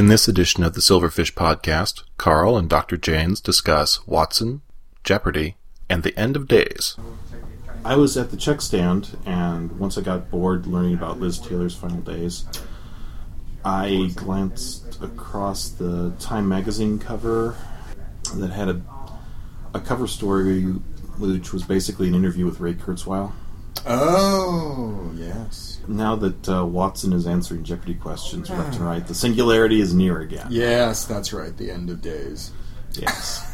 In this edition of the Silverfish podcast, Karl and Dr. Janes discuss Watson, Jeopardy, and the end of days. I was at the check stand, and once I got bored learning about Liz Taylor's final days, I glanced across the Time magazine cover that had a, a cover story which was basically an interview with Ray Kurzweil. Oh, yes. Now that uh, Watson is answering Jeopardy questions left and right, the singularity is near again. Yes, that's right. The end of days. Yes.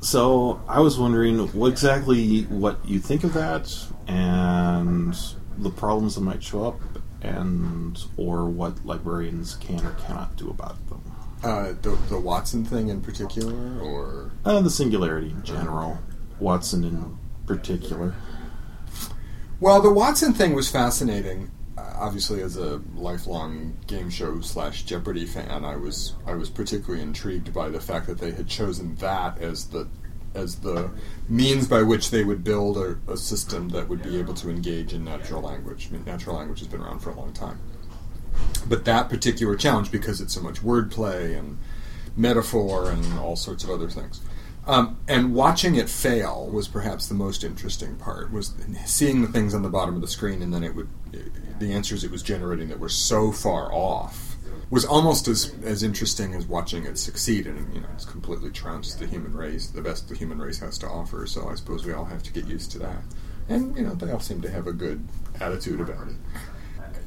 So I was wondering what exactly what you think of that, and the problems that might show up, and or what librarians can or cannot do about them. Uh, the, the Watson thing in particular, or Uh, the singularity in general, Watson in particular. Well, the Watson thing was fascinating. Uh, obviously, as a lifelong game show slash Jeopardy fan, I was I was particularly intrigued by the fact that they had chosen that as the as the means by which they would build a, a system that would be able to engage in natural language. I mean, natural language has been around for a long time. But that particular challenge, because it's so much wordplay and metaphor and all sorts of other things. Um, and watching it fail was perhaps the most interesting part. Was seeing the things on the bottom of the screen, and then it would the answers it was generating that were so far off was almost as as interesting as watching it succeed. And you know, it's completely trounced the human race, the best the human race has to offer. So I suppose we all have to get used to that. And you know, they all seem to have a good attitude about it.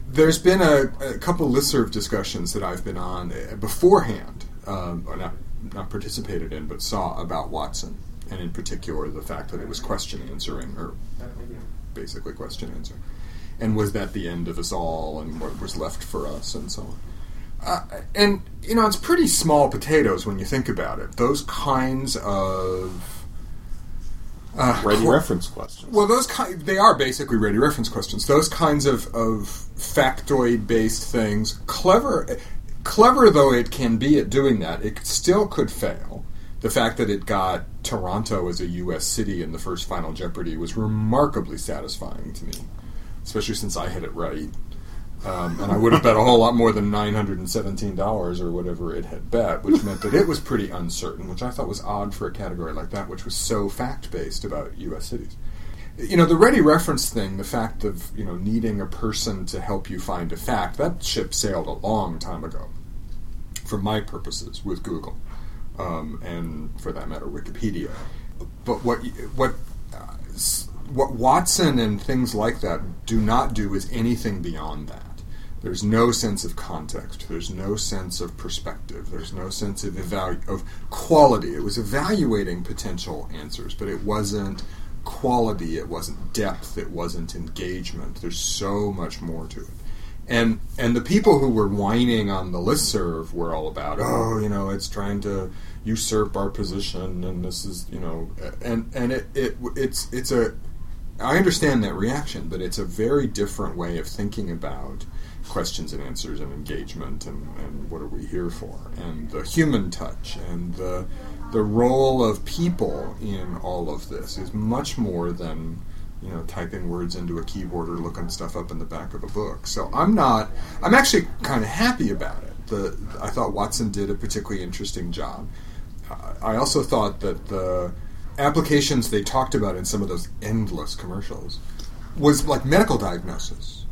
There's been a, a couple listserv discussions that I've been on beforehand, um, or not not participated in, but saw about Watson, and in particular the fact that it was question answering, or basically question answer, and was that the end of us all, and what was left for us, and so on. Uh, and you know, it's pretty small potatoes when you think about it. Those kinds of uh, Ready qu- reference questions. well, those kind they are basically ready reference questions. Those kinds of, of factoid based things, clever, clever though it can be at doing that, it still could fail. The fact that it got Toronto as a U.S. city in the first Final Jeopardy was remarkably satisfying to me, especially since I had it right. Um, and I would have bet a whole lot more than nine hundred and seventeen dollars or whatever it had bet, which meant that it was pretty uncertain, which I thought was odd for a category like that, which was so fact based about U.S. cities. You know, the ready reference thing, the fact of you know needing a person to help you find a fact, that ship sailed a long time ago, for my purposes with Google, um, and for that matter, Wikipedia. But what what uh, what Watson and things like that do not do is anything beyond that. There's no sense of context. There's no sense of perspective. There's no sense of evalu- of quality. It was evaluating potential answers, but it wasn't quality. It wasn't depth. It wasn't engagement. There's so much more to it. And and the people who were whining on the listserv were all about, oh, you know, it's trying to usurp our position, and this is, you know, and and it, it it's it's a I understand that reaction, but it's a very different way of thinking about questions and answers and engagement and, and what are we here for and the human touch and the the role of people in all of this is much more than you know typing words into a keyboard or looking stuff up in the back of a book. So I'm not I'm actually kind of happy about it. The I thought Watson did a particularly interesting job. Uh, I also thought that the applications they talked about in some of those endless commercials was like medical diagnosis.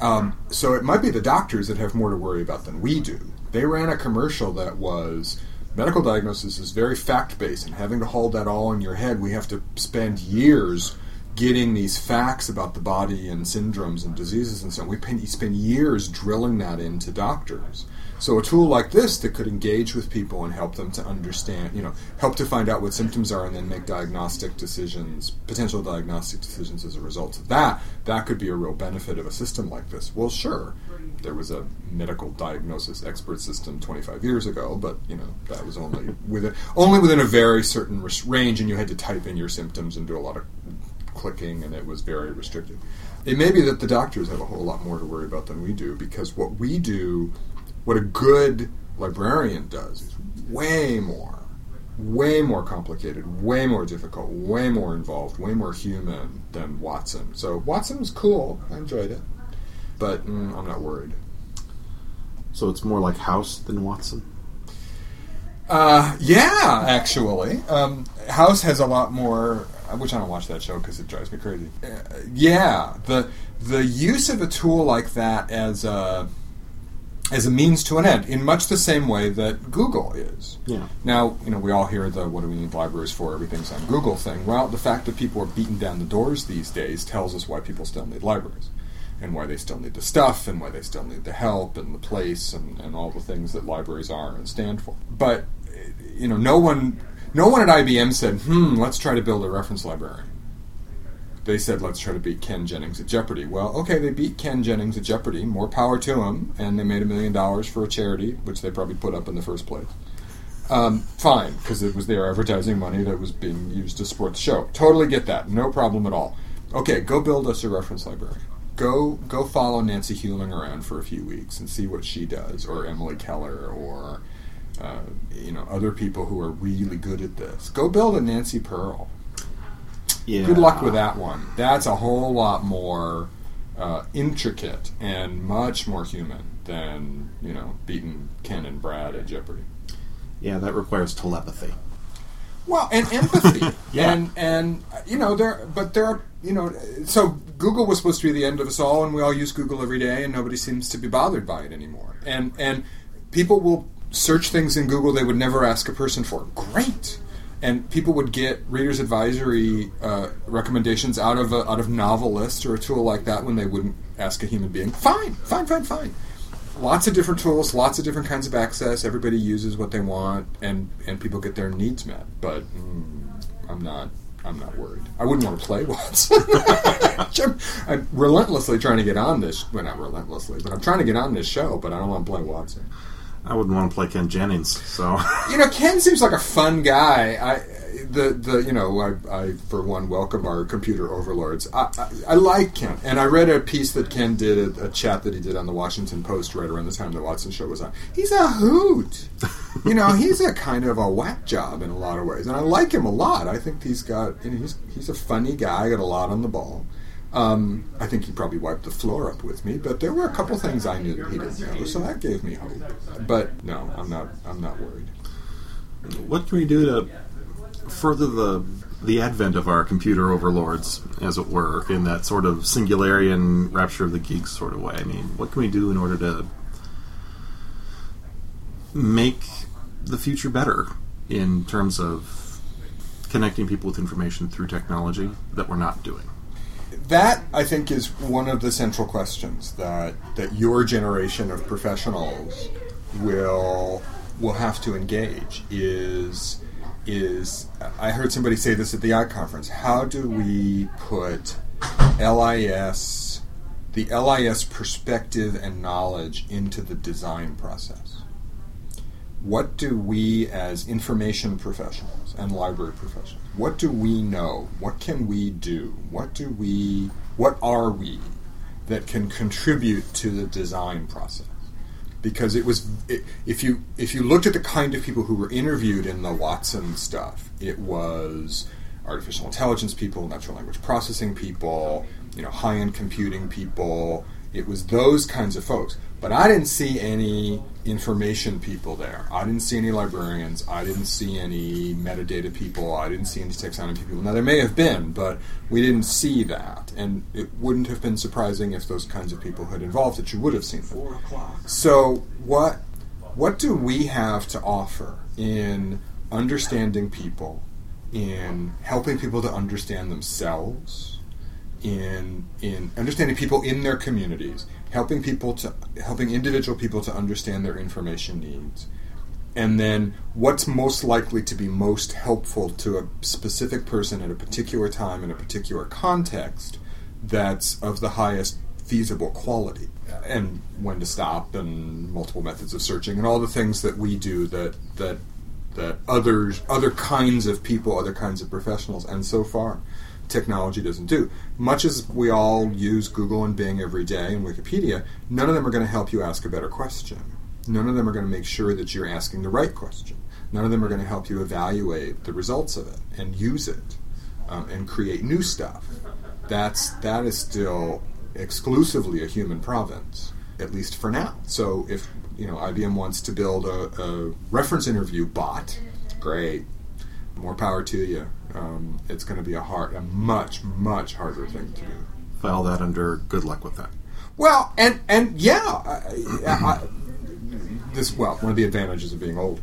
Um, so it might be the doctors that have more to worry about than we do. They ran a commercial that was medical diagnosis is very fact based, and having to hold that all in your head, we have to spend years getting these facts about the body and syndromes and diseases and so on. We spend years drilling that into doctors. So a tool like this that could engage with people and help them to understand, you know, help to find out what symptoms are and then make diagnostic decisions, potential diagnostic decisions as a result of that, that could be a real benefit of a system like this. Well, sure, there was a medical diagnosis expert system 25 years ago, but you know that was only within only within a very certain range, and you had to type in your symptoms and do a lot of clicking, and it was very restricted. It may be that the doctors have a whole lot more to worry about than we do, because what we do, what a good librarian does, is way more, way more complicated, way more difficult, way more involved, way more human than Watson. So Watson was cool. I enjoyed it, but mm, I'm not worried. So it's more like House than Watson. Uh, yeah, actually, um, House has a lot more. Which I don't watch that show because it drives me crazy. Uh, yeah, the the use of a tool like that as a as a means to an end, in much the same way that Google is. Yeah. Now, you know, we all hear the "what do we need libraries for? Everything's on Google" thing. Well, the fact that people are beating down the doors these days tells us why people still need libraries, and why they still need the stuff, and why they still need the help, and the place, and, and all the things that libraries are and stand for. But you know, no one, no one at IBM said, "Hmm, let's try to build a reference library." They said, "Let's try to beat Ken Jennings at Jeopardy." Well, okay, they beat Ken Jennings at Jeopardy. More power to them, and they made a million dollars for a charity, which they probably put up in the first place. Um, fine, because it was their advertising money that was being used to support the show. Totally get that. No problem at all. Okay, go build us a reference library. Go go follow Nancy Hewling around for a few weeks and see what she does, or Emily Keller, or uh, you know other people who are really good at this. Go build a Nancy Pearl. Yeah. Good luck with that one. That's a whole lot more uh, intricate and much more human than you know beating Ken and Brad at Jeopardy. Yeah, that requires telepathy. Well, and empathy, Yeah. and and you know there, but there are you know, so Google was supposed to be the end of us all, and we all use Google every day, and nobody seems to be bothered by it anymore. And and people will search things in Google they would never ask a person for. Great. And people would get Reader's Advisory uh, recommendations out of a, out of Novelist or a tool like that when they wouldn't ask a human being. Fine, fine, fine, fine lots of different tools, lots of different kinds of access. Everybody uses what they want, and and people get their needs met. But mm, I'm not. I'm not worried. I wouldn't want to play. I'm, I'm relentlessly trying to get on this. Well, not relentlessly, but I'm trying to get on this show. But I don't want to play Watson. I wouldn't want to play Ken Jennings, so You know, Ken seems like a fun guy. I the the you know I, I for one welcome our computer overlords. I, I, I like Ken, and I read a piece that Ken did a, a chat that he did on the Washington Post right around the time the Watson show was on. He's a hoot. you know, he's a kind of a whack job in a lot of ways, and I like him a lot. I think he's got you know, he's he's a funny guy, got a lot on the ball. Um, I think he probably wiped the floor up with me, but there were a couple things I knew that he didn't know, so that gave me hope. But no, I'm not. I'm not worried. what can we do to further the the advent of our computer overlords, as it were, in that sort of singularity and rapture of the geeks sort of way? I mean, what can we do in order to make the future better in terms of connecting people with information through technology that we're not doing? That I think is one of the central questions that that your generation of professionals will will have to engage is is I heard somebody say this at the iConference. How do we put LIS the LIS perspective and knowledge into the design process? What do we as information professionals and library professionals what do we know? What can we do? What do we what are we that can contribute to the design process? Because it was it, if you if you looked at the kind of people who were interviewed in the Watson stuff, it was artificial intelligence people, natural language processing people, you know, high end computing people. It was those kinds of folks. But I didn't see any information people there. I didn't see any librarians. I didn't see any metadata people. I didn't see any taxonomy people. Now, there may have been, but we didn't see that. And it wouldn't have been surprising if those kinds of people had involved that you would have seen them. So, what, what do we have to offer in understanding people, in helping people to understand themselves? in in understanding people in their communities, helping people to helping individual people to understand their information needs, and then what's most likely to be most helpful to a specific person at a particular time in a particular context that's of the highest feasible quality. And when to stop and multiple methods of searching and all the things that we do that that that others other kinds of people other kinds of professionals and so far technology doesn't do. Much as we all use Google and Bing every day and Wikipedia, none of them are going to help you ask a better question. None of them are going to make sure that you're asking the right question. None of them are going to help you evaluate the results of it and use it um, and create new stuff. That's that is still exclusively a human province, at least for now. So if you know, IBM wants to build a, a reference interview bot. Great, more power to you. Um, it's going to be a hard, a much, much harder thing to do. File that under good luck with that. Well, and and yeah, I, I, this well, one of the advantages of being old.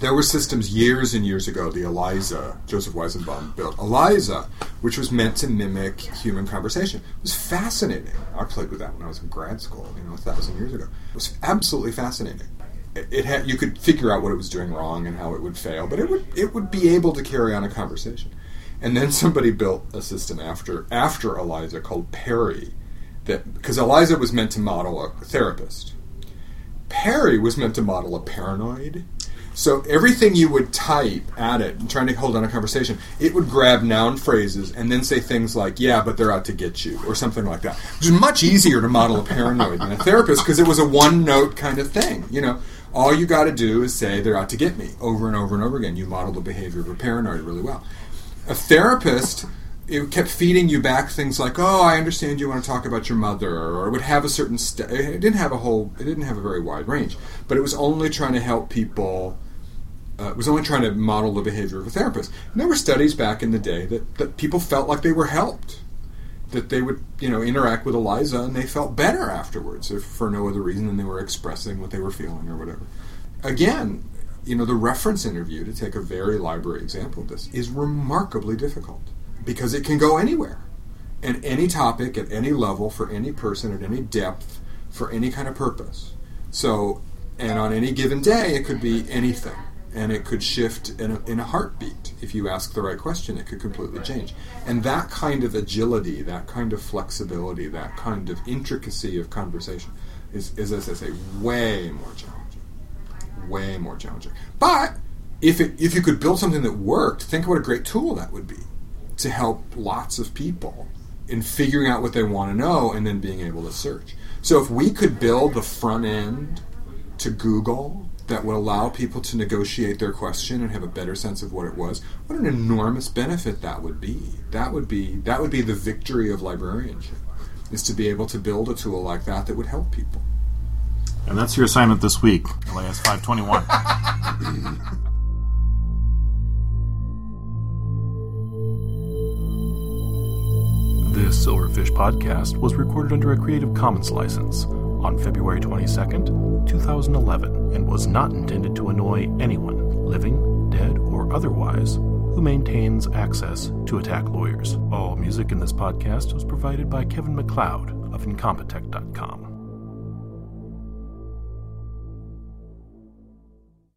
There were systems years and years ago. The ELIZA, Joseph Weizenbaum built ELIZA, which was meant to mimic human conversation. It was fascinating. I played with that when I was in grad school, you know, a thousand years ago. It was absolutely fascinating. It, you could figure out what it was doing wrong and how it would fail, but it would it would be able to carry on a conversation. And then somebody built a system after after ELIZA called PARRY, that because ELIZA was meant to model a therapist. PARRY was meant to model a paranoid. So everything you would type at it trying to hold on a conversation, it would grab noun phrases and then say things like, yeah, but they're out to get you, or something like that. It was much easier to model a paranoid than a therapist because it was a one note kind of thing. You know, all you got to do is say they're out to get me over and over and over again. You model the behavior of a paranoid really well. A therapist it kept feeding you back things like, "Oh, I understand you want to talk about your mother," or it would have a certain. St- it didn't have a whole. It didn't have a very wide range, but it was only trying to help people. Uh, it was only trying to model the behavior of a therapist. And there were studies back in the day that, that people felt like they were helped, that they would you know interact with ELIZA and they felt better afterwards, if for no other reason than they were expressing what they were feeling or whatever. Again, you know, the reference interview, to take a very library example of this, is remarkably difficult because it can go anywhere and any topic at any level for any person at any depth for any kind of purpose. So, and on any given day, it could be anything. And it could shift in a, in a heartbeat. If you ask the right question, it could completely change. And that kind of agility, that kind of flexibility, that kind of intricacy of conversation is, is as I say, way more challenging. Way more challenging. But if, it, if you could build something that worked, think what a great tool that would be to help lots of people in figuring out what they want to know and then being able to search. So if we could build the front end to Google that would allow people to negotiate their question and have a better sense of what it was, what an enormous benefit that would be. That would be that would be the victory of librarianship is to be able to build a tool like that that would help people. And that's your assignment this week, LAS 521. This Silverfish podcast was recorded under a Creative Commons license on February 22nd, 2011, and was not intended to annoy anyone, living, dead, or otherwise, who maintains access to attack lawyers. All music in this podcast was provided by Kevin MacLeod of Incompetech.com.